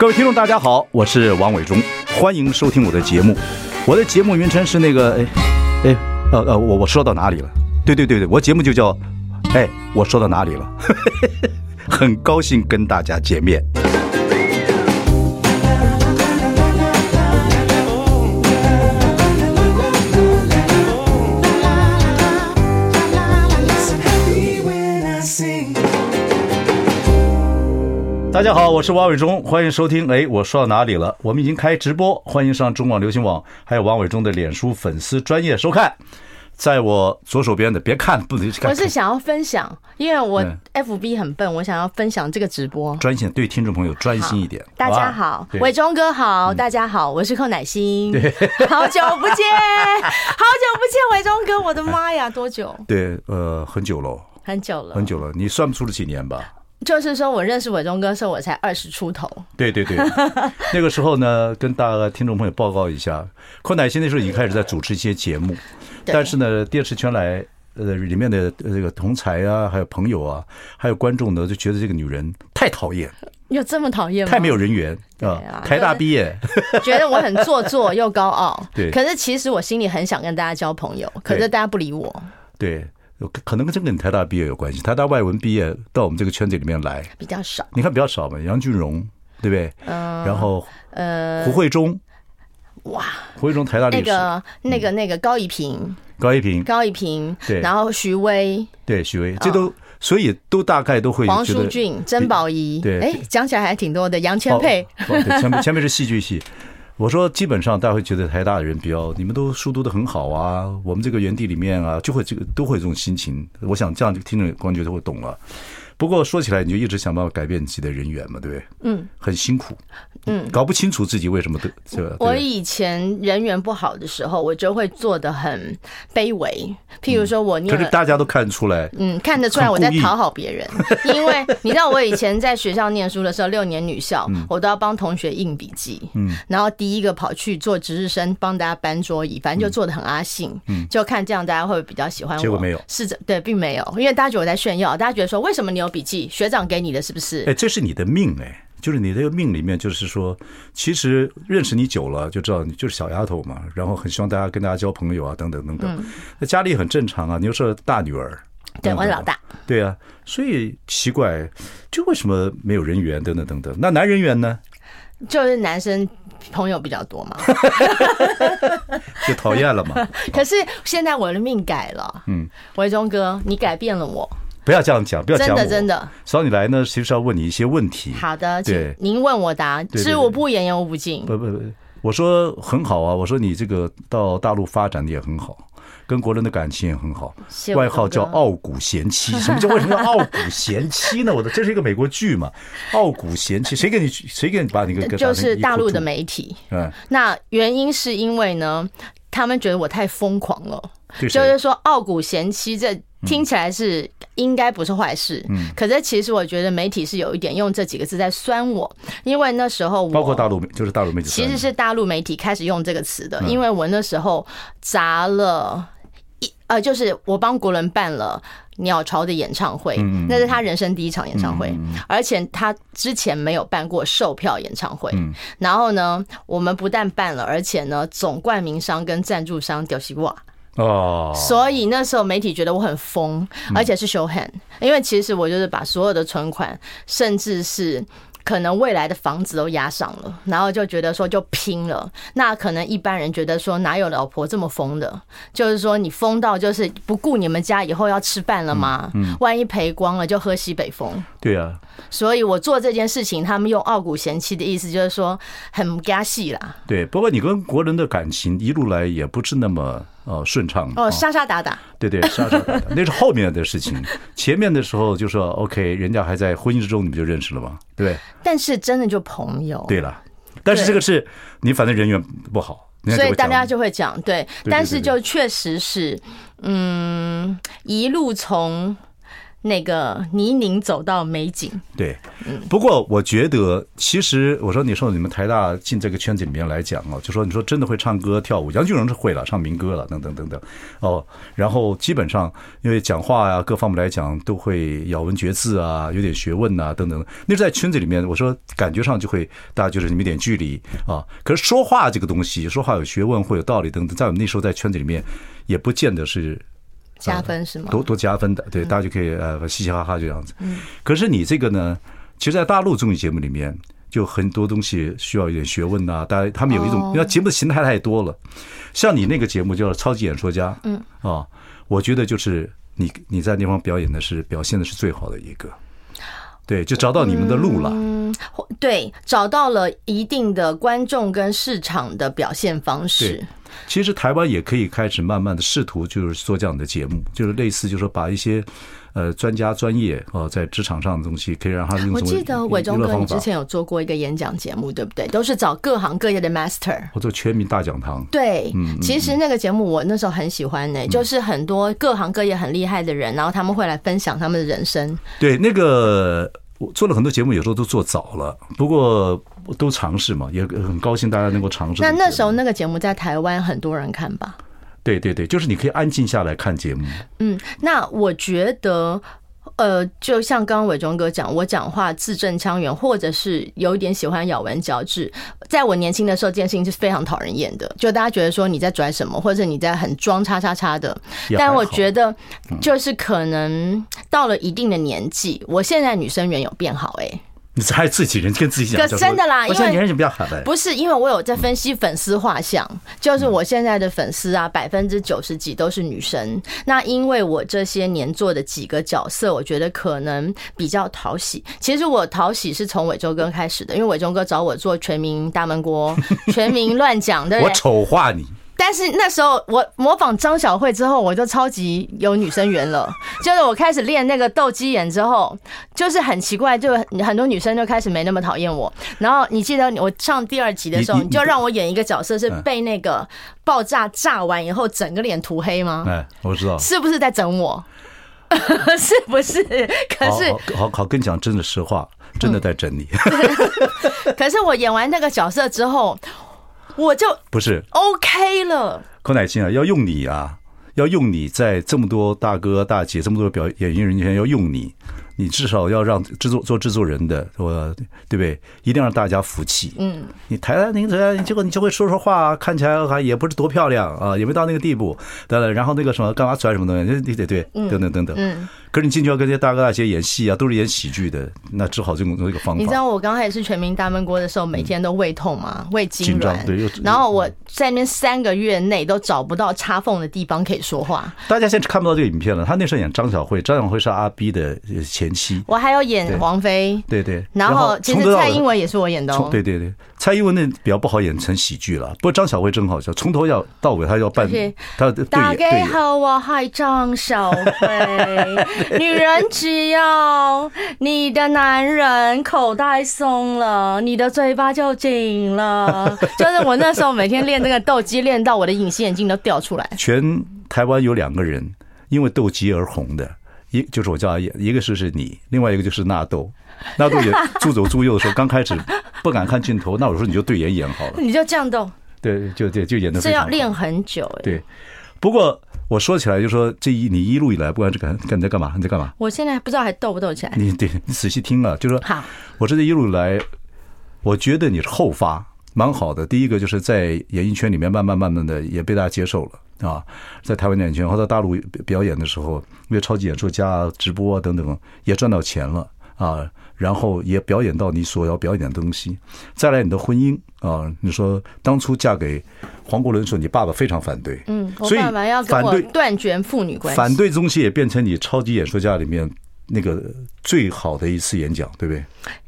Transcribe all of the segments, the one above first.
各位听众，大家好，我是王伟忠，欢迎收听我的节目。我的节目名称是那个，哎，哎，呃呃，我我说到哪里了？对对对对，我节目就叫，哎，我说到哪里了？很高兴跟大家见面。大家好，我是王伟忠，欢迎收听。哎，我说到哪里了？我们已经开直播，欢迎上中广流行网，还有王伟忠的脸书粉丝专业收看。在我左手边的，别看，不能看。我是想要分享，因为我 FB 很笨，我想要分享这个直播。专心对听众朋友专心一点。大家好，伟忠哥好，大家好，我是寇乃馨。对，好久不见，好久不见，伟忠哥，我的妈呀，多久？对，呃，很久了，很久了，很久了，你算不出了几年吧？就是说，我认识伟忠哥的时候，我才二十出头。对对对，那个时候呢，跟大家听众朋友报告一下，寇乃馨那时候已经开始在主持一些节目，但是呢，电视圈来呃里面的这个同才啊，还有朋友啊，还有观众呢，就觉得这个女人太讨厌，有这么讨厌吗？太没有人缘啊！台大毕业，觉得我很做作又高傲。对，可是其实我心里很想跟大家交朋友，可是大家不理我。对。可能跟这个你台大毕业有关系，台大外文毕业到我们这个圈子里面来比较少。你看比较少嘛，杨俊荣对不对？嗯。然后呃，胡慧中，哇，胡慧中台大。那个那个那个高一平，高一平，高一平，对。然后徐威，对徐威，这都所以都大概都会。黄淑俊、曾宝仪，对，哎，讲起来还挺多的。杨千霈，前面前面是戏剧系。我说，基本上大家会觉得台大的人比较，你们都书读得很好啊，我们这个园地里面啊，就会这个都会有这种心情。我想这样就听众观众就会懂了。不过说起来，你就一直想办法改变自己的人缘嘛，对不对？嗯，很辛苦。嗯，搞不清楚自己为什么对这。我以前人缘不好的时候，我就会做的很卑微。譬如说我念，可是大家都看得出来，嗯，看得出来我在讨好别人。因为你知道，我以前在学校念书的时候，六年女校，我都要帮同学印笔记。嗯，然后第一个跑去做值日生，帮大家搬桌椅，反正就做的很阿信。嗯，就看这样大家会不会比较喜欢我。结果没有，是的，对，并没有，因为大家觉得我在炫耀，大家觉得说，为什么你有笔记？学长给你的是不是？哎，这是你的命哎。就是你这个命里面，就是说，其实认识你久了就知道你就是小丫头嘛，然后很希望大家跟大家交朋友啊，等等等等。那家里很正常啊，你又是大女儿，对，我是老大，对啊，所以奇怪，就为什么没有人缘等等等等？那男人缘呢？就是男生朋友比较多嘛，就讨厌了嘛。可是现在我的命改了，嗯，维忠哥，你改变了我。不要这样讲，不要讲我。真的真的，找你来呢，其实是要问你一些问题。好的，对，您问我答，知我不言，言无不尽。不不不，我说很好啊，我说你这个到大陆发展的也很好，跟国人的感情也很好。外号叫傲骨贤妻，什么叫为什么叫傲骨贤妻呢？我的这是一个美国剧嘛，傲骨贤妻，谁给你谁给你把你个就是大陆的媒体。嗯，那原因是因为呢，他们觉得我太疯狂了，就是说傲骨贤妻这听起来是。应该不是坏事，嗯，可是其实我觉得媒体是有一点用这几个字在酸我，因为那时候我包括大陆就是大陆媒体，其实是大陆媒体开始用这个词的，因为我那时候砸了一呃，就是我帮国伦办了鸟巢的演唱会，那是他人生第一场演唱会，而且他之前没有办过售票演唱会，嗯。然后呢，我们不但办了，而且呢，总冠名商跟赞助商屌西瓜。哦，所以那时候媒体觉得我很疯，而且是 show hand，因为其实我就是把所有的存款，甚至是。可能未来的房子都押上了，然后就觉得说就拼了。那可能一般人觉得说哪有老婆这么疯的？就是说你疯到就是不顾你们家以后要吃饭了吗？嗯，万一赔光了就喝西北风。对啊，所以我做这件事情，他们用傲骨贤妻的意思就是说很加戏啦。对，不过你跟国人的感情一路来也不是那么。哦，顺畅哦，杀杀打打，对对，杀杀打打，那是后面的事情。前面的时候就说 OK，人家还在婚姻之中，你们就认识了吗？对。但是真的就朋友。对了，但是这个是你反正人缘不好，所以大家就会讲对。但是就确实是，嗯，一路从那个泥泞走到美景。对，不过我觉得，其实我说你说你们台大进这个圈子里面来讲哦，就说你说真的会唱歌跳舞，杨俊荣是会了，唱民歌了，等等等等哦。然后基本上因为讲话呀，各方面来讲都会咬文嚼字啊，有点学问呐，等等。那是在圈子里面，我说感觉上就会大家就是你们有点距离啊。可是说话这个东西，说话有学问，会有道理等等，在我们那时候在圈子里面也不见得是。加分是吗？多多加分的，对，大家就可以呃嘻嘻哈哈这样子。嗯，可是你这个呢，其实，在大陆综艺节目里面，就很多东西需要一点学问呐。大家他们有一种，因为节目的形态太多了。像你那个节目叫《超级演说家》，嗯啊，我觉得就是你你在那方表演的是表现的是最好的一个。对，就找到你们的路了。嗯，对，找到了一定的观众跟市场的表现方式。其实台湾也可以开始慢慢的试图，就是做这样的节目，就是类似，就是说把一些呃专家专业哦，在职场上的东西，可以让他用。我记得伟忠哥，你之前有做过一个演讲节目，对不对？都是找各行各业的 master。我做全民大讲堂。对，其实那个节目我那时候很喜欢呢，就是很多各行各业很厉害的人，然后他们会来分享他们的人生。对，那个我做了很多节目，有时候都做早了，不过。都尝试嘛，也很高兴大家能够尝试。那那时候那个节目在台湾很多人看吧？对对对，就是你可以安静下来看节目。嗯，那我觉得。呃，就像刚刚伟忠哥讲，我讲话字正腔圆，或者是有一点喜欢咬文嚼字。在我年轻的时候，这件事情是非常讨人厌的，就大家觉得说你在拽什么，或者你在很装叉叉叉的。但我觉得，就是可能到了一定的年纪，我现在女生缘有变好哎、欸。你还自己人跟自己讲，可真的啦，因为年轻人比较好呗。不是因为我有在分析粉丝画像，就是我现在的粉丝啊，百分之九十几都是女生。那因为我这些年做的几个角色，我觉得可能比较讨喜。其实我讨喜是从伟忠哥开始的，因为伟忠哥找我做全民大闷锅、全民乱讲的。我丑化你。但是那时候我模仿张小慧之后，我就超级有女生缘了。就是我开始练那个斗鸡眼之后，就是很奇怪，就很多女生就开始没那么讨厌我。然后你记得我上第二集的时候，你就让我演一个角色是被那个爆炸炸完以后整个脸涂黑吗？哎，我知道，是不是在整我？是不是？可是好好好，跟你讲真的实话，真的在整你。可是我演完那个角色之后。我就不是 OK 了，寇乃馨啊，要用你啊，要用你在这么多大哥大姐这么多表演艺人前要用你。你至少要让制作做制作人的，说对不对？一定让大家服气。嗯，你台湾您这结果你就会说说话，看起来还也不是多漂亮啊，也没到那个地步。对了，然后那个什么干嘛拽什么东西？对对对，等等等等。嗯，可是你进去要跟这些大哥大姐演戏啊，都是演喜剧的，那只好这种一个方法。你知道我刚开始是全民大闷锅的时候，每天都胃痛吗，胃痉挛。对，然后我在那边三个月内都找不到插缝的地方可以说话。大家现在看不到这个影片了，他那时候演张小慧，张小慧是阿 B 的前。我还要演王菲，对对，然后其实蔡英文也是我演的哦，对对对，蔡英文那比较不好演成喜剧了，不过张小慧真好笑，从头要到尾她要扮，她大家好，我系张小慧，女人只要你的男人口袋松了，你的嘴巴就紧了，就是我那时候每天练这个斗鸡，练到我的隐形眼镜都掉出来。全台湾有两个人因为斗鸡而红的。一就是我叫一个是是你，另外一个就是纳豆。纳豆也 助走助右的时候，刚开始不敢看镜头，那我说你就对眼演好了，你就这样动。对，就对，就演的。这要练很久哎。对，不过我说起来，就说这一你一路以来，不管是干干你在干嘛，你在干嘛？我现在还不知道还斗不斗起来。你对你仔细听了，就说好。我这一路来，我觉得你是后发蛮好的。第一个就是在演艺圈里面慢慢慢慢的也被大家接受了。啊，在台湾演艺圈或者大陆表演的时候，因为超级演说家、直播啊等等，也赚到钱了啊，然后也表演到你所要表演的东西。再来你的婚姻啊，你说当初嫁给黄国伦的时候，你爸爸非常反对，嗯，所以反对断绝父女关系，反对东西也变成你超级演说家里面那个最好的一次演讲，对不对？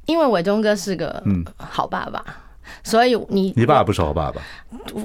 因为伟忠哥是个嗯好爸爸。所以你你爸爸不是好爸爸，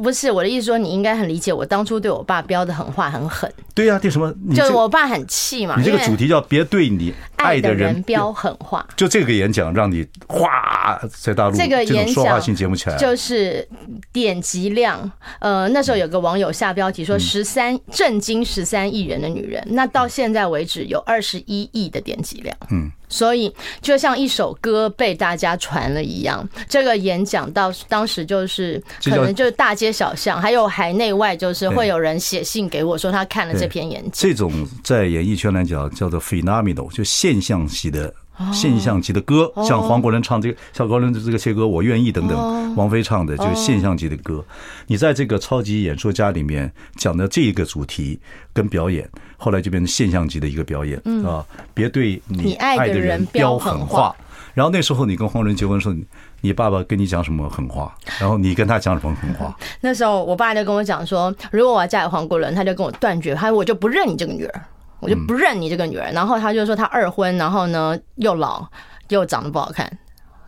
不是我的意思说，你应该很理解我当初对我爸飙的狠话很狠。对呀，对什么？就是我爸很气嘛。你这个主题叫别对你爱爱的人飙狠话。就这个演讲让你哗，在大陆这个演讲说话性节目起来，就是点击量。呃，那时候有个网友下标题说“十三震惊十三亿人的女人”，那到现在为止有二十一亿的点击量。嗯。所以，就像一首歌被大家传了一样，这个演讲到当时就是可能就是大街小巷，还有海内外，就是会有人写信给我说他看了这篇演讲。这种在演艺圈来讲叫做 phenomenal，就现象级的。现象级的歌，像黄国伦唱这个，像黄国伦的这个切歌，我愿意等等，王菲唱的就是现象级的歌。你在这个超级演说家里面讲的这个主题跟表演，后来就变成现象级的一个表演啊！别对你爱的人飙狠话。然后那时候你跟黄国伦结婚的时候，你爸爸跟你讲什么狠话？然后你跟他讲什么狠话？那时候我爸就跟我讲说，如果我要嫁给黄国伦，他就跟我断绝，他说我就不认你这个女儿。我就不认你这个女儿，然后他就说他二婚，然后呢又老又长得不好看，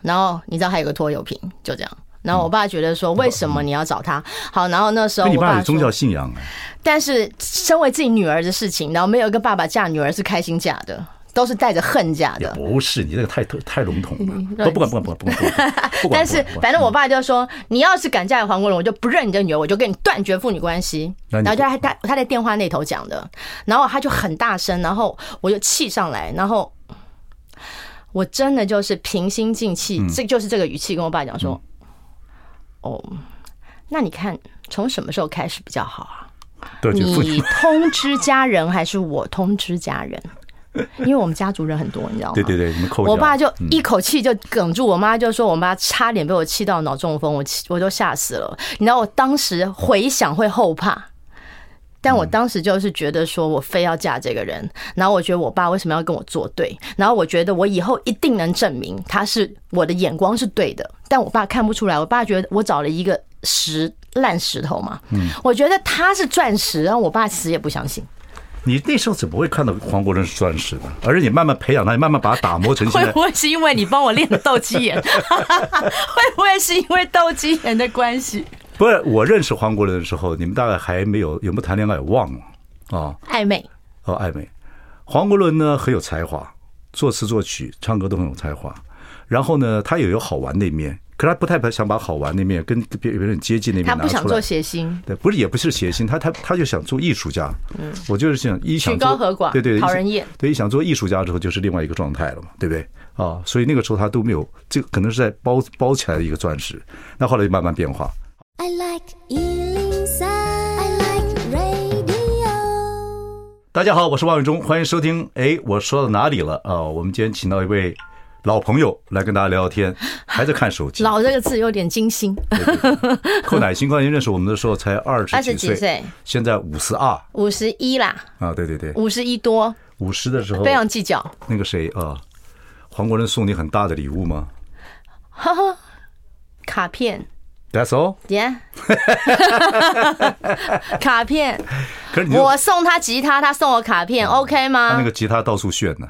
然后你知道还有个拖油瓶，就这样。然后我爸觉得说，为什么你要找他？好，然后那时候我爸有宗教信仰，但是身为自己女儿的事情，然后没有一个爸爸嫁女儿是开心嫁的。都是带着恨嫁的，不是你这个太太笼统了。不不管不管不管不管，不管。但是反正我爸就说，你要是敢嫁给黄国荣，我就不认你这女儿，我就跟你断绝父女关系。然后就他他他在电话那头讲的，然后他就很大声，然后我就气上来，然后我真的就是平心静气，这就是这个语气跟我爸讲说，哦，那你看从什么时候开始比较好啊？你通知家人还是我通知家人？因为我们家族人很多，你知道吗？对对对，我爸就一口气就哽住，我妈就说，我妈差点被我气到脑中风，我气我都吓死了。你知道，我当时回想会后怕，但我当时就是觉得说我非要嫁这个人，然后我觉得我爸为什么要跟我作对，然后我觉得我以后一定能证明他是我的眼光是对的，但我爸看不出来，我爸觉得我找了一个石烂石头嘛，嗯，我觉得他是钻石，然后我爸死也不相信。你那时候怎么会看到黄国伦是钻石的？而且你慢慢培养他，你慢慢把他打磨成现在。会不会是因为你帮我练的斗鸡眼？会不会是因为斗鸡眼的关系？不是，我认识黄国伦的时候，你们大概还没有有没有谈恋爱？忘了啊，暧昧哦，暧昧。黄国伦呢很有才华，作词作曲、唱歌都很有才华。然后呢，他也有好玩的一面。可是他不太想把好玩那面跟别别人接近那面拿出来。他不想做谐星，对，不是也不是谐星，他他他就想做艺术家。嗯，我就是想一想做高和寡，对对，讨人厌。对，一想做艺术家之后就是另外一个状态了嘛，对不对？啊，所以那个时候他都没有，这个可能是在包包起来的一个钻石。那后来就慢慢变化。I like 103, I like radio。大家好，我是王伟忠，欢迎收听。哎，我说到哪里了啊？我们今天请到一位。老朋友来跟大家聊聊天，还在看手机。老这个字有点惊心。寇乃馨，关于认识我们的时候才二十几岁，现在五十二，五十一啦。啊，对对对，五十一多。五十的时候非常计较。那个谁啊，黄国伦送你很大的礼物吗？哈哈，卡片。That's all。Yeah。卡片。可是我送他吉他，他送我卡片，OK 吗？他那个吉他到处炫呢。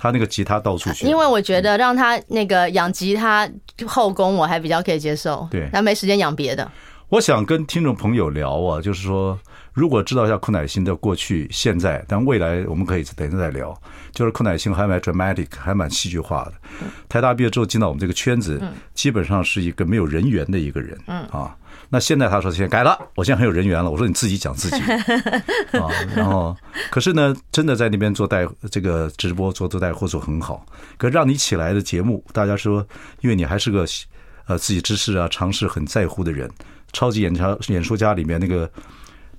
他那个吉他到处去，因为我觉得让他那个养吉他后宫，我还比较可以接受。对，他没时间养别的。我想跟听众朋友聊啊，就是说，如果知道一下寇乃馨的过去、现在，但未来我们可以等一下再聊。就是寇乃馨还蛮 dramatic，还蛮戏剧化的。台大毕业之后进到我们这个圈子，基本上是一个没有人缘的一个人。嗯啊。那现在他说现在改了，我现在很有人缘了。我说你自己讲自己 啊，然后可是呢，真的在那边做带这个直播做做带货做很好。可让你起来的节目，大家说，因为你还是个呃自己知识啊、尝试很在乎的人。超级演唱演说家里面那个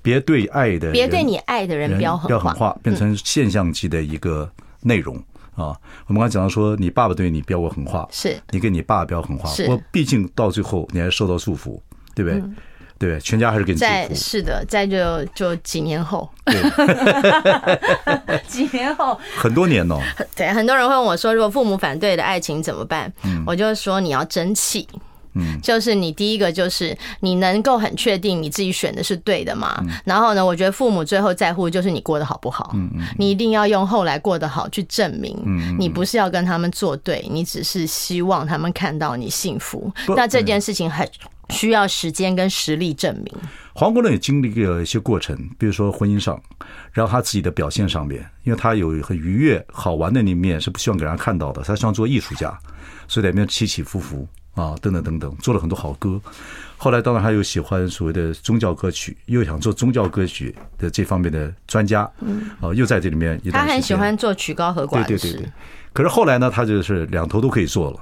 别对爱的别对你爱的人飙狠话，变成现象级的一个内容啊。我们刚才讲到说，你爸爸对你飙过狠话，是你跟你爸飙狠话，我毕竟到最后你还受到束缚。对不对？嗯、对？全家还是给你在是的，在就就几年后，对 几年后很多年哦。对，很多人会问我说，如果父母反对的爱情怎么办？嗯，我就说你要争气。嗯，就是你第一个就是你能够很确定你自己选的是对的嘛。然后呢，我觉得父母最后在乎就是你过得好不好。嗯嗯，你一定要用后来过得好去证明，你不是要跟他们作对，你只是希望他们看到你幸福。那这件事情很需要时间跟实力证明。黄国伦也经历了一些过程，比如说婚姻上，然后他自己的表现上面，因为他有很愉悦、好玩的那一面，是不希望给人家看到的。他希望做艺术家，所以在里面起起伏伏啊，等等等等，做了很多好歌。后来当然他又喜欢所谓的宗教歌曲，又想做宗教歌曲的这方面的专家，嗯啊，又在这里面一段时间。他很喜欢做曲高和寡的事。对对对对。可是后来呢，他就是两头都可以做了。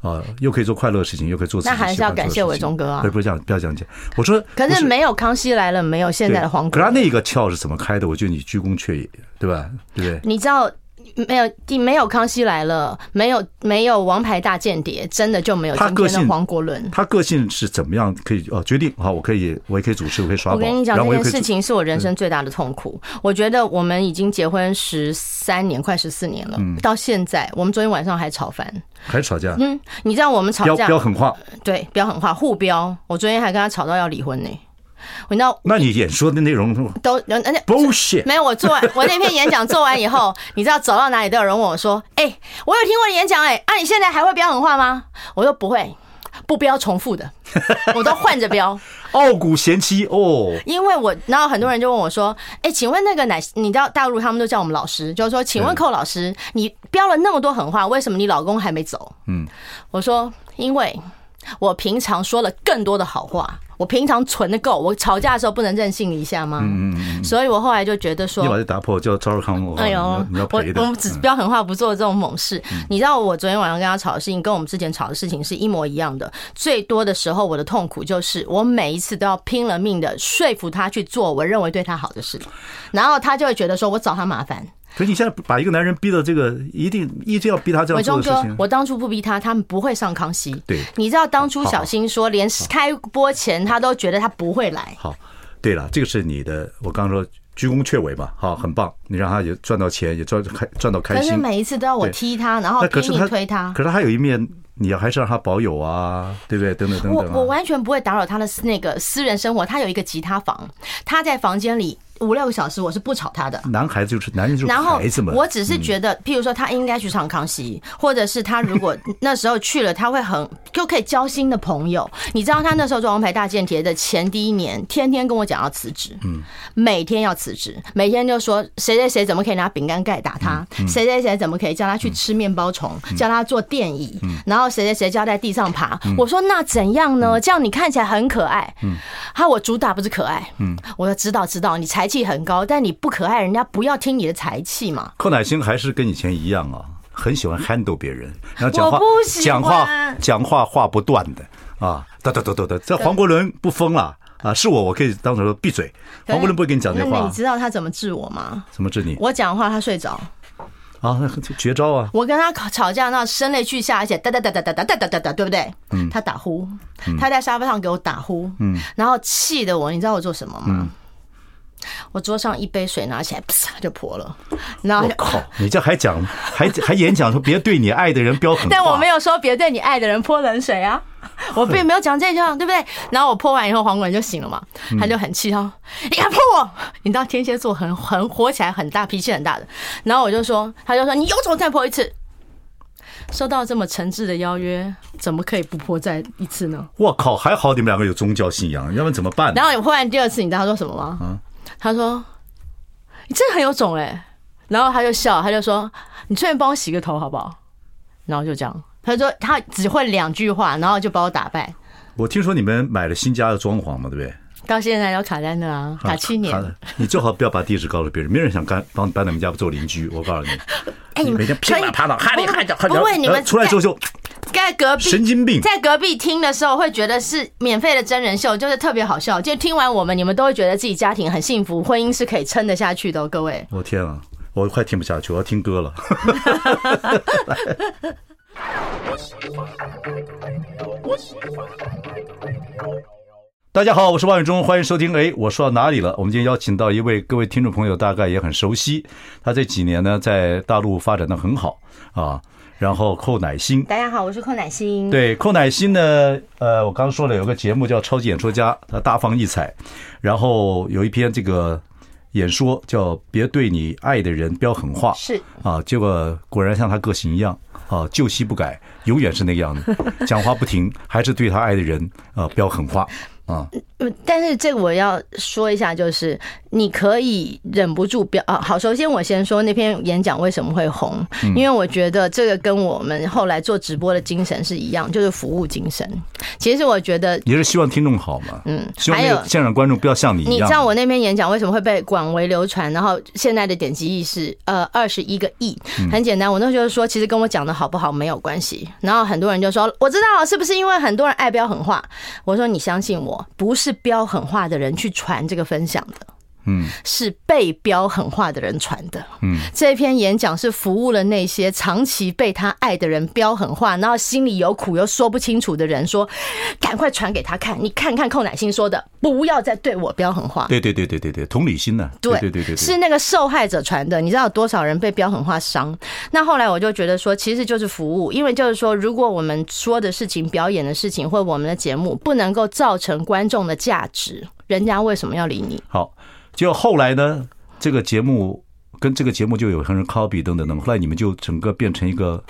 啊，又可以做快乐的事情，又可以做自己。那还是要感谢伟忠哥啊！不是不是这样，不要这样讲。我说，可是没有康熙来了，没有现在的黄国伦。可是他那个窍是怎么开的？我觉得你鞠躬却也，对吧？对不对？你知道。没有，第没有康熙来了，没有没有王牌大间谍，真的就没有今天的黄国伦。他个性是怎么样？可以哦，决定好，我可以，我也可以主持，我可以刷。我跟你讲，这件事情是我人生最大的痛苦。我觉得我们已经结婚十三年，快十四年了，到现在，我们昨天晚上还吵翻，还吵架。嗯，你知道我们吵架，飙狠话，对，飙狠话，互飙。我昨天还跟他吵到要离婚呢。我那，那你演说的内容都人家 bullshit 没有。我做完我那篇演讲做完以后，你知道走到哪里都有人问我说：“哎、欸，我有听过你演讲，哎，啊，你现在还会飙狠话吗？”我说：“不会，不标重复的，我都换着标。”傲骨贤妻哦，因为我然后很多人就问我说：“哎、欸，请问那个奶，你知道大陆他们都叫我们老师，就是说，请问寇老师，你标了那么多狠话，为什么你老公还没走？”嗯，我说：“因为我平常说了更多的好话。”我平常存的够，我吵架的时候不能任性一下吗？嗯嗯，所以我后来就觉得说，你把这打破叫赵少康，哎呦，我我们只飙狠话不做这种猛事。你知道我昨天晚上跟他吵的事情，跟我们之前吵的事情是一模一样的。最多的时候，我的痛苦就是我每一次都要拼了命的说服他去做我认为对他好的事，然后他就会觉得说我找他麻烦。可是你现在把一个男人逼到这个，一定一定要逼他这样做的事情。伟忠哥，我当初不逼他，他们不会上康熙。对，你知道当初小新说，连开播前他都觉得他不会来。好，对了，这个是你的，我刚刚说鞠躬却尾嘛，好，很棒，你让他也赚到钱，也赚开赚到开心。可是每一次都要我踢他，然后拼命推他。可是他有一面，你要还是让他保有啊，对不对？等等等等。我我完全不会打扰他的那个私人生活。他有一个吉他房，他在房间里。五六个小时，我是不吵他的。男孩子就是男人就是孩子们。我只是觉得，譬如说他应该去唱康熙，或者是他如果 那时候去了，他会很就可以交新的朋友。你知道他那时候做王牌大间谍的前第一年，天天跟我讲要辞职，嗯，每天要辞职，每天就说谁谁谁怎么可以拿饼干盖打他，谁谁谁怎么可以叫他去吃面包虫，叫他坐电椅，然后谁谁谁叫在地上爬。我说那怎样呢？这样你看起来很可爱。嗯，他我主打不是可爱。嗯，我说知道知道，你才。气很高，但你不可爱，人家不要听你的才气嘛。寇乃馨还是跟以前一样啊，很喜欢 handle 别人，然后讲话讲话讲话话不断的啊，哒哒哒哒哒。这黄国伦不疯了啊，是我，我可以当时说闭嘴。黄国伦不会跟你讲这话。你知道他怎么治我吗？怎么治你？我讲话他睡着啊，那绝招啊！我跟他吵架，那声泪俱下，而且哒哒哒哒哒哒哒哒哒，对不对？嗯。他打呼，他在沙发上给我打呼，嗯，然后气得我，你知道我做什么吗？我桌上一杯水拿起来，啪就泼了。然后我靠，你这还讲还还演讲说别对你爱的人飙狠话，但我没有说别对你爱的人泼冷水啊，我并没有讲这句话，对不对？然后我泼完以后，黄国伦就醒了嘛，他就很气他说，你敢泼我？你知道天蝎座很很火起来很大脾气很大的，然后我就说，他就说你有种再泼一次。收到这么诚挚的邀约，怎么可以不泼再一次呢？我靠，还好你们两个有宗教信仰，要不然怎么办？然后你泼完第二次，你知道他说什么吗？嗯。他说：“你真的很有种哎！”然后他就笑，他就说：“你顺便帮我洗个头好不好？”然后就这样，他说他只会两句话，然后就把我打败。我听说你们买了新家的装潢嘛，对不对？到现在要卡在那啊，卡七年。你最好不要把地址告诉别人，没人想干帮 搬到你们家做邻居。我告诉你，哎，你每天噼里啪啦，哈里哈叫，不会你们出来之后就。在隔壁神经病，在隔壁听的时候会觉得是免费的真人秀，就是特别好笑。就听完我们，你们都会觉得自己家庭很幸福，婚姻是可以撑得下去的。各位，我天啊，我快听不下去，我要听歌了。大家好，我是万永忠，欢迎收听。哎，我说到哪里了？我们今天邀请到一位各位听众朋友，大概也很熟悉。他这几年呢，在大陆发展的很好啊。然后寇乃馨，大家好，我是寇乃馨。对，寇乃馨呢，呃，我刚刚说了有个节目叫《超级演说家》，他大放异彩。然后有一篇这个演说叫《别对你爱的人飙狠话》，是啊，结果果然像他个性一样啊，旧习不改，永远是那个样子，讲话不停，还是对他爱的人啊飙狠话。啊。但是这个我要说一下，就是你可以忍不住表啊。好，首先我先说那篇演讲为什么会红，因为我觉得这个跟我们后来做直播的精神是一样，就是服务精神。其实我觉得也是希望听众好嘛，嗯，希望那个现场观众不要像你一样。你知道我那篇演讲为什么会被广为流传，然后现在的点击亿是呃二十一个亿？很简单，我那时候说，其实跟我讲的好不好没有关系。然后很多人就说，我知道是不是因为很多人爱飙狠话？我说你相信我，不是。飙狠话的人去传这个分享的，嗯，是被飙狠话的人传的，嗯，这篇演讲是服务了那些长期被他爱的人飙狠话，然后心里有苦又说不清楚的人，说赶快传给他看，你看看寇乃馨说的，不要再对我飙狠话。对对对对对对，同理心呢？对对对对，是那个受害者传的，你知道有多少人被飙狠话伤？那后来我就觉得说，其实就是服务，因为就是说，如果我们说的事情、表演的事情或我们的节目不能够造成观众的价值，人家为什么要理你？好。就后来呢，这个节目跟这个节目就有很多人 copy 等等等。后来你们就整个变成一个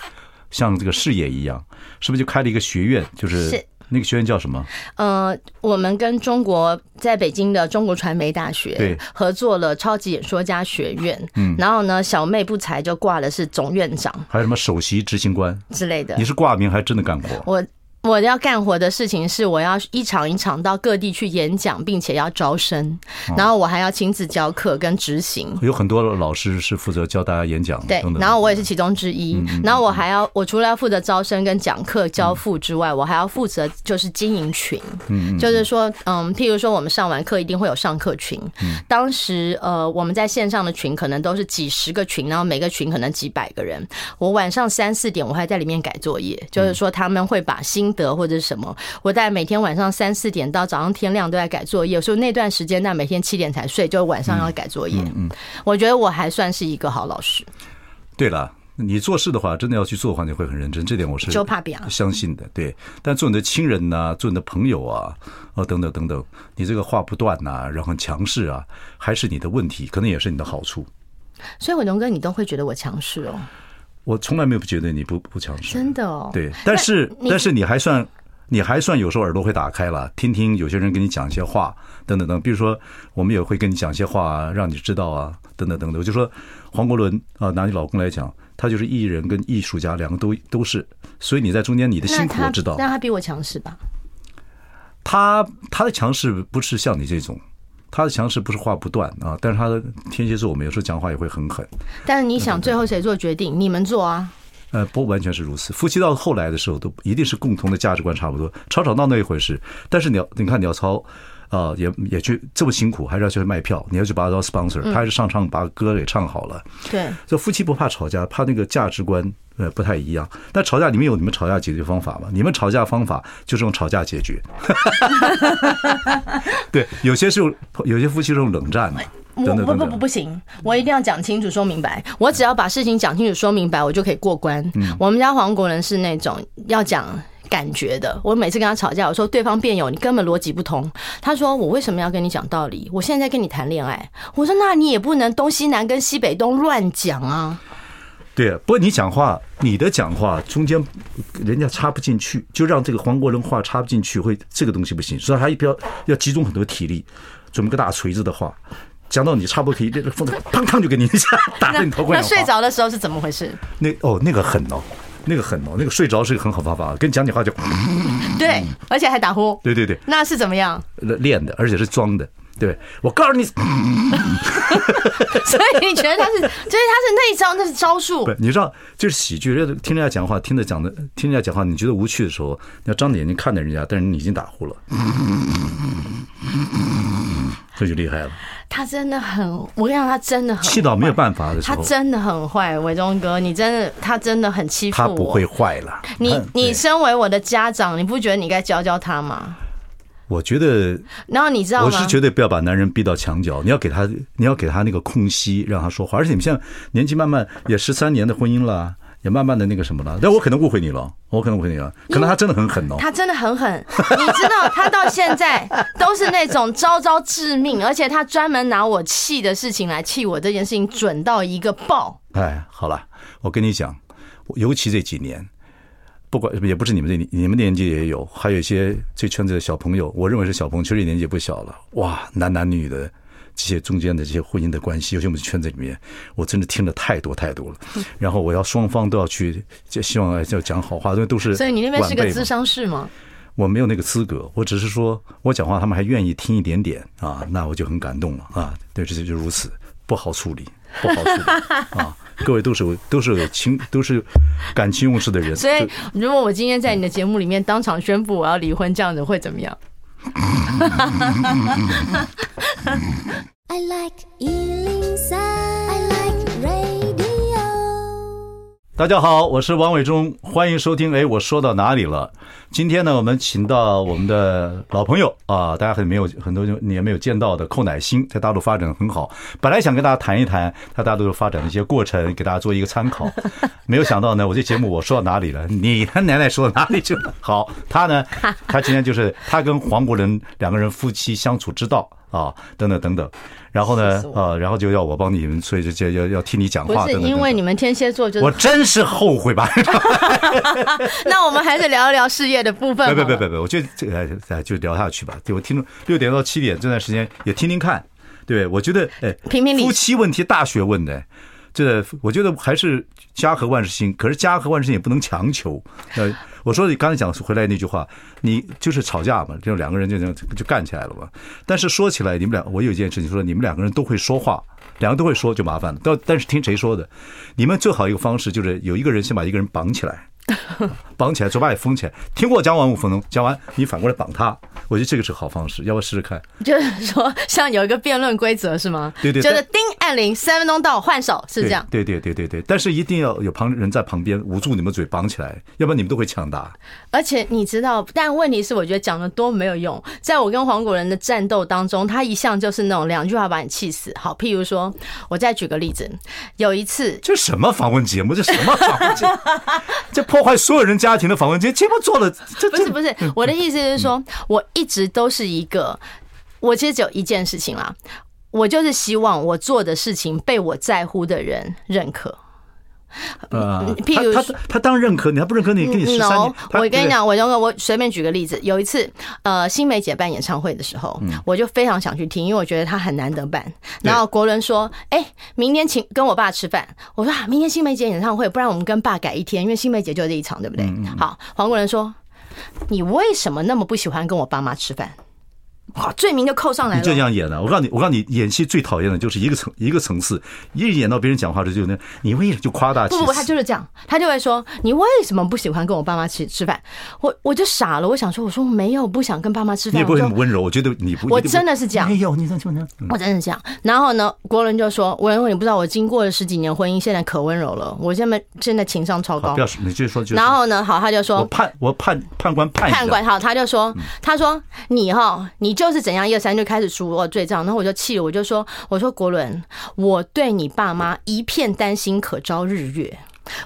像这个事业一样，是不是就开了一个学院？就是那个学院叫什么？呃，我们跟中国在北京的中国传媒大学对合作了超级演说家学院。嗯，然后呢，小妹不才就挂的是总院长，还有什么首席执行官之类的。你是挂名还是真的干过？我。我要干活的事情是，我要一场一场到各地去演讲，并且要招生，然后我还要亲自教课跟执行。有很多老师是负责教大家演讲，对，然后我也是其中之一。然后我还要，我除了要负责招生跟讲课交付之外，我还要负责就是经营群，就是说，嗯，譬如说我们上完课一定会有上课群，当时呃我们在线上的群可能都是几十个群，然后每个群可能几百个人。我晚上三四点我还在里面改作业，就是说他们会把新得或者是什么，我大概每天晚上三四点到早上天亮都在改作业，有时候那段时间，那每天七点才睡，就晚上要改作业。嗯，我觉得我还算是一个好老师。对了，你做事的话，真的要去做的话，你会很认真，这点我是就怕表相信的。对，但做你的亲人呐，做你的朋友啊，哦，等等等等，你这个话不断呐，然后很强势啊，还是你的问题，可能也是你的好处。所以伟龙哥，你都会觉得我强势哦。我从来没有觉得你不不强势，真的哦。对，但是但是你还算你还算有时候耳朵会打开了，听听有些人跟你讲一些话，等等等。比如说，我们也会跟你讲一些话，让你知道啊，等等等等。我就说黄国伦啊，拿你老公来讲，他就是艺人跟艺术家，两个都都是。所以你在中间，你的辛苦我知道。但他比我强势吧？他他的强势不是像你这种。他的强势不是话不断啊，但是他的天蝎座，我们有时候讲话也会很狠。但是你想，最后谁做决定？你们做啊？呃，不完全是如此。夫妻到后来的时候，都一定是共同的价值观差不多，吵吵闹闹一回事。但是你要，你看鸟巢啊，也也去这么辛苦，还是要去卖票，你要去把他当 sponsor，他还是上唱把歌给唱好了。对，这夫妻不怕吵架，怕那个价值观。呃，不太一样。但吵架，你们有你们吵架解决方法吗？你们吵架方法就是用吵架解决。对，有些是用，有些夫妻是用冷战的。等等等等。不不不不行，我一定要讲清楚说明白。我只要把事情讲清楚说明白，我就可以过关。我们家黄国人是那种要讲感觉的。我每次跟他吵架，我说对方辩友，你根本逻辑不通。他说我为什么要跟你讲道理？我现在在跟你谈恋爱。我说那你也不能东西南跟西北东乱讲啊。对啊，不过你讲话，你的讲话中间人家插不进去，就让这个黄国伦话插不进去，会这个东西不行，所以他一标要集中很多体力，准备个大锤子的话，讲到你差不多可以，这个风的砰砰就给你一下打在你头盔上。那睡着的时候是怎么回事？那哦，那个狠哦，那个很哦，那个睡着是个很好方法，跟你讲讲话就对，而且还打呼。对对对，那是怎么样？练的，而且是装的。对，我告诉你，所以你觉得他是，就是他是那一招，那是招数。不，你知道，就是喜剧，听人家讲话，听着讲的，听人家讲话，你觉得无趣的时候，你要张着眼睛看着人家，但是你已经打呼了，这就厉害了。他真的很，我跟你讲，他真的很气到没有办法的时候，他真的很坏。伟忠哥，你真的，他真的很欺负我。他不会坏了。你你身为我的家长，你不觉得你该教教他吗？我觉得，然后你知道吗？我是绝对不要把男人逼到墙角，你要给他，你要给他那个空隙，让他说话。而且你们现在年纪慢慢也十三年的婚姻了，也慢慢的那个什么了。但我可能误会你了，我可能误会你了。可能他真的很狠哦，他真的很狠。你知道，他到现在都是那种招招致命，而且他专门拿我气的事情来气我，这件事情准到一个爆。哎，好了，我跟你讲，尤其这几年。不管也不是你们这你们年纪也有，还有一些这圈子的小朋友，我认为是小朋友，其实年纪也不小了。哇，男男女的这些中间的这些婚姻的关系，尤其我们圈子里面，我真的听了太多太多了。然后我要双方都要去，就希望要讲好话，因为都是。所以你那边是个咨商室吗？我没有那个资格，我只是说我讲话，他们还愿意听一点点啊，那我就很感动了啊。对，这就如此，不好处理，不好处理 啊。各位都是都是有情都是感情用事的人，所以如果我今天在你的节目里面当场宣布我要离婚，这样子会怎么样？I like 大家好，我是王伟忠，欢迎收听。哎，我说到哪里了？今天呢，我们请到我们的老朋友啊，大家很没有很多你也没有见到的寇乃馨，在大陆发展很好。本来想跟大家谈一谈他大陆发展的一些过程，给大家做一个参考。没有想到呢，我这节目我说到哪里了？你他奶奶说到哪里去了？好，他呢，他今天就是他跟黄国伦两个人夫妻相处之道。啊，等等等等，然后呢，呃，然后就要我帮你们，所以就就要要替你讲话。不是因为你们天蝎座就是，我真是后悔吧。那我们还是聊一聊事业的部分。别别别别别，我觉得这个哎就聊下去吧。对我听众六点到七点这段时间也听听看，对我觉得哎，夫妻问题大学问的，这我觉得还是家和万事兴，可是家和万事兴也不能强求。呃。我说你刚才讲回来那句话，你就是吵架嘛，就两个人就就就干起来了嘛。但是说起来，你们俩，我有一件事情说，你们两个人都会说话，两个都会说就麻烦了。但但是听谁说的？你们最好一个方式就是有一个人先把一个人绑起来。绑起来，嘴巴也封起来。听我讲完五分钟，讲完你反过来绑他，我觉得这个是好方式，要不要试试看？就是说，像有一个辩论规则是吗？对对，就是叮按铃，三分钟到换手，是这样。对对对对对，但是一定要有旁人在旁边捂住你们嘴，绑起来，要不然你们都会抢答。而且你知道，但问题是，我觉得讲的多没有用。在我跟黄国仁的战斗当中，他一向就是那种两句话把你气死。好，譬如说，我再举个例子，有一次，这什么访问节目？这什么访问节目？这破坏所有人家庭的访问节节目做了，这不是不是，我的意思是说，我一直都是一个，我其实只有一件事情啦，我就是希望我做的事情被我在乎的人认可。呃，譬如他他，他当认可你，他不认可你，跟你十三年。我跟你讲，我勇哥，我随便举个例子，有一次，呃，新梅姐办演唱会的时候，我就非常想去听，因为我觉得她很难得办。然后国伦说：“哎，明天请跟我爸吃饭。”我说：“啊，明天新梅姐演唱会，不然我们跟爸改一天，因为新梅姐就这一场，对不对？”好，黄国伦说：“你为什么那么不喜欢跟我爸妈吃饭？”哇，罪名就扣上来了。你就这样演的，我告诉你，我告诉你，演戏最讨厌的就是一个层一个层次，一演到别人讲话的时候就那，你为什么就夸大？不不，他就是这样，他就会说，你为什么不喜欢跟我爸妈吃吃饭？我我就傻了，我想说，我说我没有不想跟爸妈吃饭。你也不会很温柔，我觉得你不，我真的是这样。没有，你怎么这样？我真的是这样。然后呢，国伦就说，我认为你不知道，我经过了十几年婚姻，现在可温柔了。我现在现在情商超高。不要说，你继续说。然后呢，好，他就说，我判我判判官判判官好，他就说，他说你哈，你就是怎样一二三。就开始数我罪状，然后我就气了，我就说：“我说国伦，我对你爸妈一片担心，可昭日月。”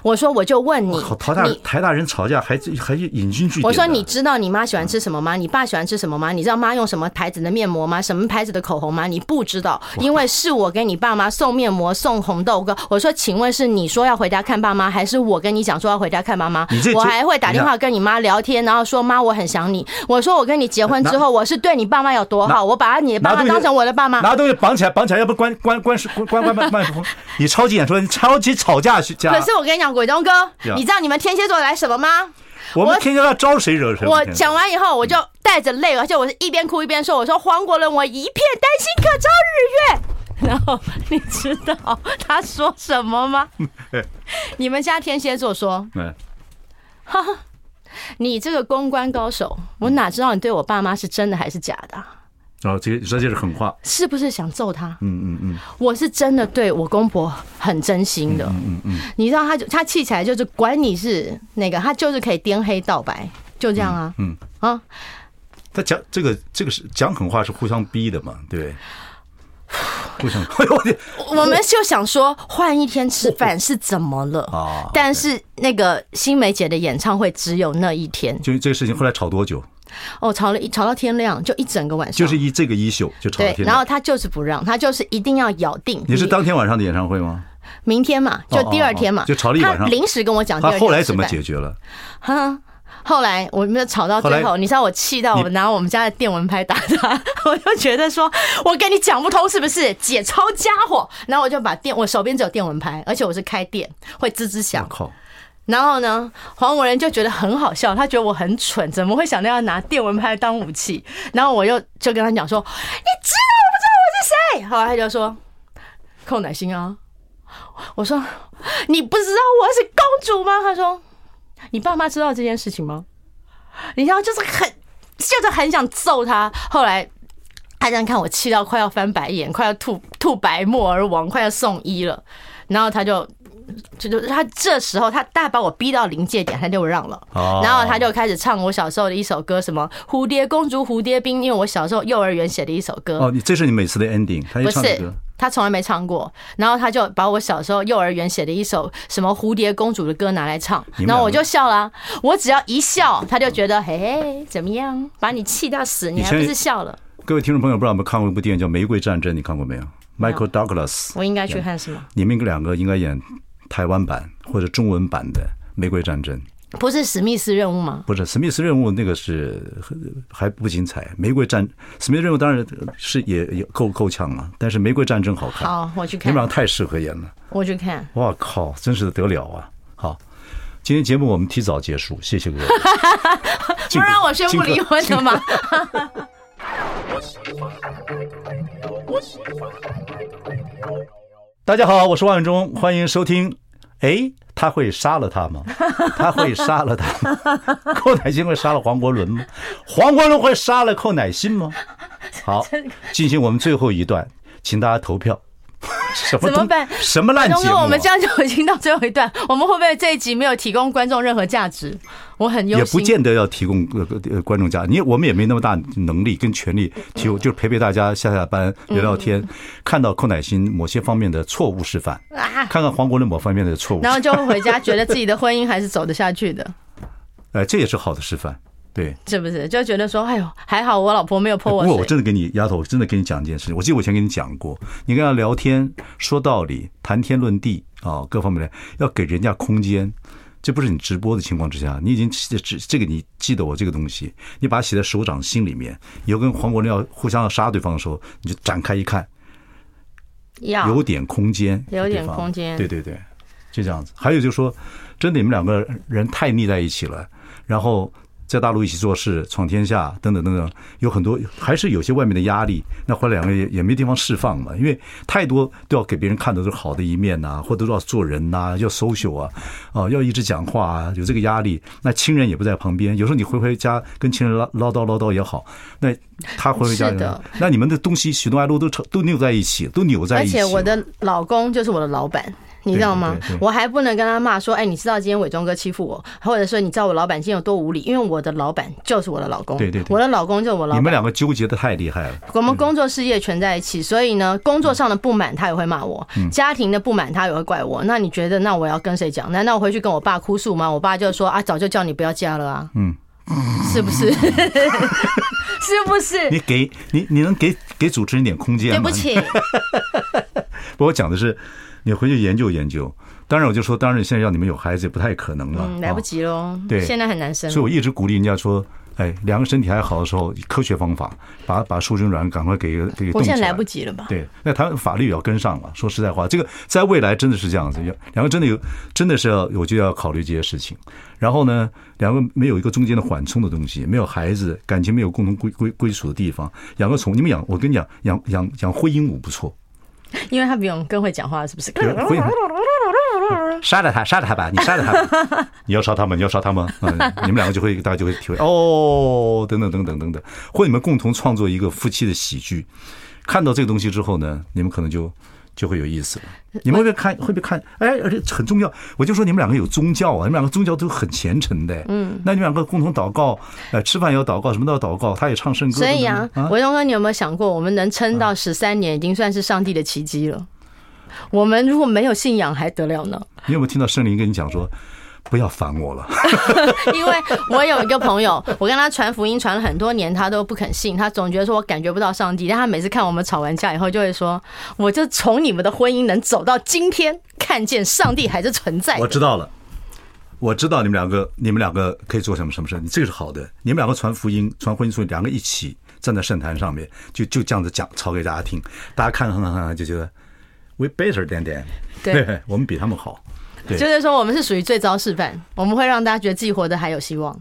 我说，我就问你，台大台大人吵架还还引经据典。我说，你知道你妈喜欢吃什么吗？你爸喜欢吃什么吗？你知道妈用什么牌子的面膜吗？什么牌子的口红吗？你不知道，因为是我给你爸妈送面膜、送红豆糕。我说，请问是你说要回家看爸妈，还是我跟你讲说要回家看妈妈？我还会打电话跟你妈聊天，然后说妈，我很想你。我说，我跟你结婚之后，我是对你爸妈有多好，我把你的爸妈当成我的爸妈。拿东西绑起来，绑起来，要不关关关关关关麦克风。你超级演说，你超级吵架去。可是我跟你讲，鬼东哥。你知道你们天蝎座来什么吗？我们天蝎座招谁惹谁？我讲完以后，我就带着泪，而且我是一边哭一边说：“我说黄国伦，我一片担心，可昭日月。” 然后你知道他说什么吗？你们家天蝎座说：“哈哈，你这个公关高手，我哪知道你对我爸妈是真的还是假的？”哦，这这就是狠话，是不是想揍他？嗯嗯嗯，我是真的对我公婆很真心的。嗯嗯，你知道他就他气起来就是管你是那个，他就是可以颠黑倒白，就这样啊。嗯啊，他讲这个这个是讲狠话是互相逼的嘛，对不对？互相。我们就想说换一天吃饭是怎么了啊？但是那个新梅姐的演唱会只有那一天。就这个事情后来吵多久？哦，吵了一吵到天亮，就一整个晚上，就是一这个一宿就吵到天亮。然后他就是不让，他就是一定要咬定。你是当天晚上的演唱会吗？明天嘛，就第二天嘛，就吵了一晚上。临时跟我讲，他后来怎么解决了？哈，后来我们吵到最后，你知道我气到我拿我们家的电蚊拍打他，我就觉得说我跟你讲不通是不是？姐抄家伙，然后我就把电，我手边只有电蚊拍，而且我是开电，会吱吱响。然后呢，黄国伦就觉得很好笑，他觉得我很蠢，怎么会想到要拿电蚊拍当武器？然后我又就跟他讲说：“你知道我不知道我是谁？”后来他就说：“寇乃馨啊。”我说：“你不知道我是公主吗？”他说：“你爸妈知道这件事情吗？”你知道，就是很，就是很想揍他。后来他这样看我，气到快要翻白眼，快要吐吐白沫而亡，快要送医了。然后他就。就就他这时候，他大把我逼到临界点，他就让了。然后他就开始唱我小时候的一首歌，什么蝴蝶公主、蝴蝶兵，因为我小时候幼儿园写的一首歌。哦，你这是你每次的 ending？他一唱歌。不是，他从来没唱过。然后他就把我小时候幼儿园写的一首什么蝴蝶公主的歌拿来唱，然后我就笑了。我只要一笑，他就觉得嘿嘿，怎么样？把你气到死，你还不是笑了？各位听众朋友，不知道有没有看过一部电影叫《玫瑰战争》？你看过没有？Michael Douglas，我应该去看是吗？你们两个应该演。台湾版或者中文版的《玫瑰战争》不是史密斯任务吗？不是史密斯任务，那个是还不精彩。玫瑰战史密斯任务当然是也也够够呛了，但是玫瑰战争好看。好，我去看。你们俩太适合演了。我去看。哇靠，真是得了啊！好，今天节目我们提早结束，谢谢各位。不让我宣布离婚的吗？大家好，我是万永忠，欢迎收听。哎，他会杀了他吗？他会杀了他吗？寇乃馨会杀了黄国伦吗？黄国伦会杀了寇乃馨吗？好，进行我们最后一段，请大家投票。什么？怎么办？什么烂节目？我们这样就已经到最后一段，我们会不会这一集没有提供观众任何价值？我很忧心。也不见得要提供呃呃观众价值，你我们也没那么大能力跟权力提供，就是陪陪大家下下班聊聊天，看到寇乃馨某些方面的错误示范，看看黄国伦某方面的错误，然后就会回家觉得自己的婚姻还是走得下去的。哎，这也是好的示范。对，是不是就觉得说，哎呦，还好我老婆没有泼我水。不过我真的跟你丫头，我真的跟你讲一件事情。我记得我以前跟你讲过，你跟他聊天说道理、谈天论地啊，各方面的要给人家空间。这不是你直播的情况之下，你已经这这个你记得我这个东西，你把它写在手掌心里面。以后跟黄国伦要互相要杀对方的时候，你就展开一看，要有点空间，有点空间。对对对，就这样子。还有就是说，真的你们两个人太腻在一起了，然后。在大陆一起做事、闯天下等等等等，有很多还是有些外面的压力。那后来两个也也没地方释放嘛，因为太多都要给别人看的都是好的一面呐、啊，或者都要做人呐、啊，要 social 啊，啊，要一直讲话啊，有这个压力。那亲人也不在旁边，有时候你回回家跟亲人唠唠叨唠叨也好，那他回回家，那你们的东西喜怒哀乐都都扭在一起，都扭在一起。而且我的老公就是我的老板。你知道吗？我还不能跟他骂说，哎，你知道今天伟忠哥欺负我，或者说你知道我老板今天有多无理？因为我的老板就是我的老公，对对，我的老公就是我老板。你们两个纠结的太厉害了。我们工作事业全在一起，所以呢，工作上的不满他也会骂我，家庭的不满他也会怪我。那你觉得，那我要跟谁讲？难道我回去跟我爸哭诉吗？我爸就说啊，早就叫你不要嫁了啊，嗯，是不是？是不是？你给你你能给给主持人点空间吗？对不起，不，我讲的是。你回去研究研究，当然我就说，当然现在要你们有孩子也不太可能了，嗯，来不及喽。对，现在很难生。所以我一直鼓励人家说，哎，两个身体还好的时候，以科学方法把把受精卵赶快给给。我现在来不及了吧？对，那他法律也要跟上了。说实在话，这个在未来真的是这样子，两个真的有，真的是要，我就要考虑这些事情。然后呢，两个没有一个中间的缓冲的东西，没有孩子，感情没有共同归归归属的地方，养个宠物，你们养，我跟你讲，养养养灰鹦鹉不错。因为他比我们更会讲话，是不是？杀了他，杀了他吧！你杀了他，你要杀他吗？你要杀他吗？嗯，你们两个就会，大家就会体会哦，等等等等等等，或你们共同创作一个夫妻的喜剧。看到这个东西之后呢，你们可能就。就会有意思了。你们会不会看？会不会看？哎，而且很重要。我就说你们两个有宗教啊，你们两个宗教都很虔诚的。嗯，那你们两个共同祷告，呃，吃饭也要祷告，什么都要祷告。他也唱圣歌。所以啊，伟东哥，你有没有想过，我们能撑到十三年，已经算是上帝的奇迹了。我们如果没有信仰，还得了呢？你有没有听到圣灵跟你讲说，不要烦我了，因为我有一个朋友，我跟他传福音传了很多年，他都不肯信，他总觉得说我感觉不到上帝。但他每次看我们吵完架以后，就会说，我就从你们的婚姻能走到今天，看见上帝还是存在。我知道了，我知道你们两个，你们两个可以做什么什么事，你这个是好的。你们两个传福音、传婚姻书，两个一起站在圣坛上面，就就这样子讲，吵给大家听，大家看看看看，就觉得 we better than them，对，我们比他们好。就是说，我们是属于最糟示范，我们会让大家觉得自己活得还有希望。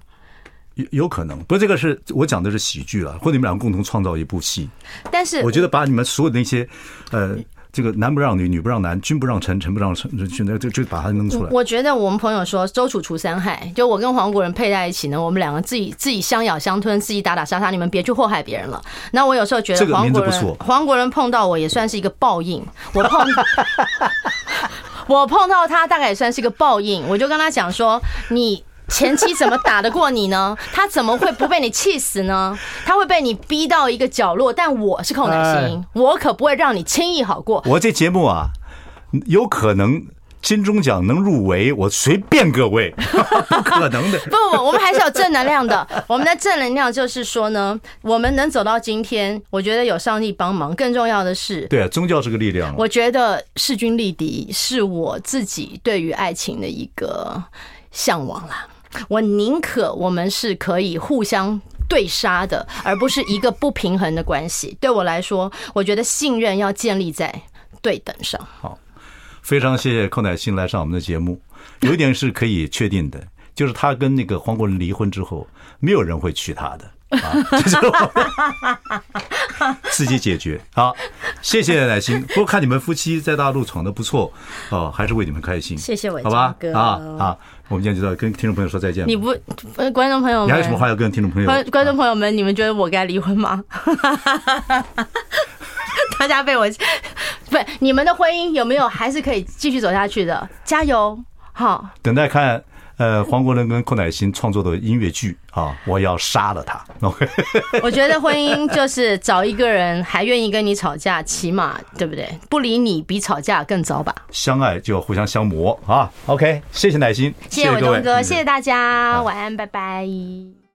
有有可能，不是这个是我讲的是喜剧了，或者你们两个共同创造一部戏。但是我觉得把你们所有的那些，呃。这个男不让女，女不让男，君不让臣，臣不让臣，就就就把它弄出来。我觉得我们朋友说周楚除三害，就我跟黄国人配在一起呢，我们两个自己自己相咬相吞，自己打打杀杀，你们别去祸害别人了。那我有时候觉得黄国伦，黄国伦碰到我也算是一个报应。我碰，我碰到他大概也算是一个报应。我就跟他讲说你。前妻怎么打得过你呢？他怎么会不被你气死呢？他会被你逼到一个角落，但我是寇乃馨，我可不会让你轻易好过。我这节目啊，有可能金钟奖能入围，我随便各位，不可能的。不不，我们还是有正能量的。我们的正能量就是说呢，我们能走到今天，我觉得有上帝帮忙。更重要的是，对啊，宗教是个力量。我觉得势均力敌是我自己对于爱情的一个向往啦。我宁可我们是可以互相对杀的，而不是一个不平衡的关系。对我来说，我觉得信任要建立在对等上。好，非常谢谢寇乃馨来上我们的节目。有一点是可以确定的，就是他跟那个黄国伦离婚之后，没有人会娶她的。啊，就是自己解决。好，谢谢乃馨。不过看你们夫妻在大陆闯的不错哦，还是为你们开心。谢谢伟，好吧？啊啊，我们今天就到跟听众朋友说再见。你不，观众朋友们，你还有什么话要跟听众朋友？观众朋友们，你们觉得我该离婚吗？大家被我不，你们的婚姻有没有还是可以继续走下去的？加油！好，等待看。呃，黄国伦跟寇乃馨创作的音乐剧啊，我要杀了他。OK，我觉得婚姻就是找一个人还愿意跟你吵架，起码对不对？不理你比吵架更糟吧？相爱就要互相消磨啊。OK，谢谢乃馨，谢谢伟东哥，谢谢大家，晚安，拜拜。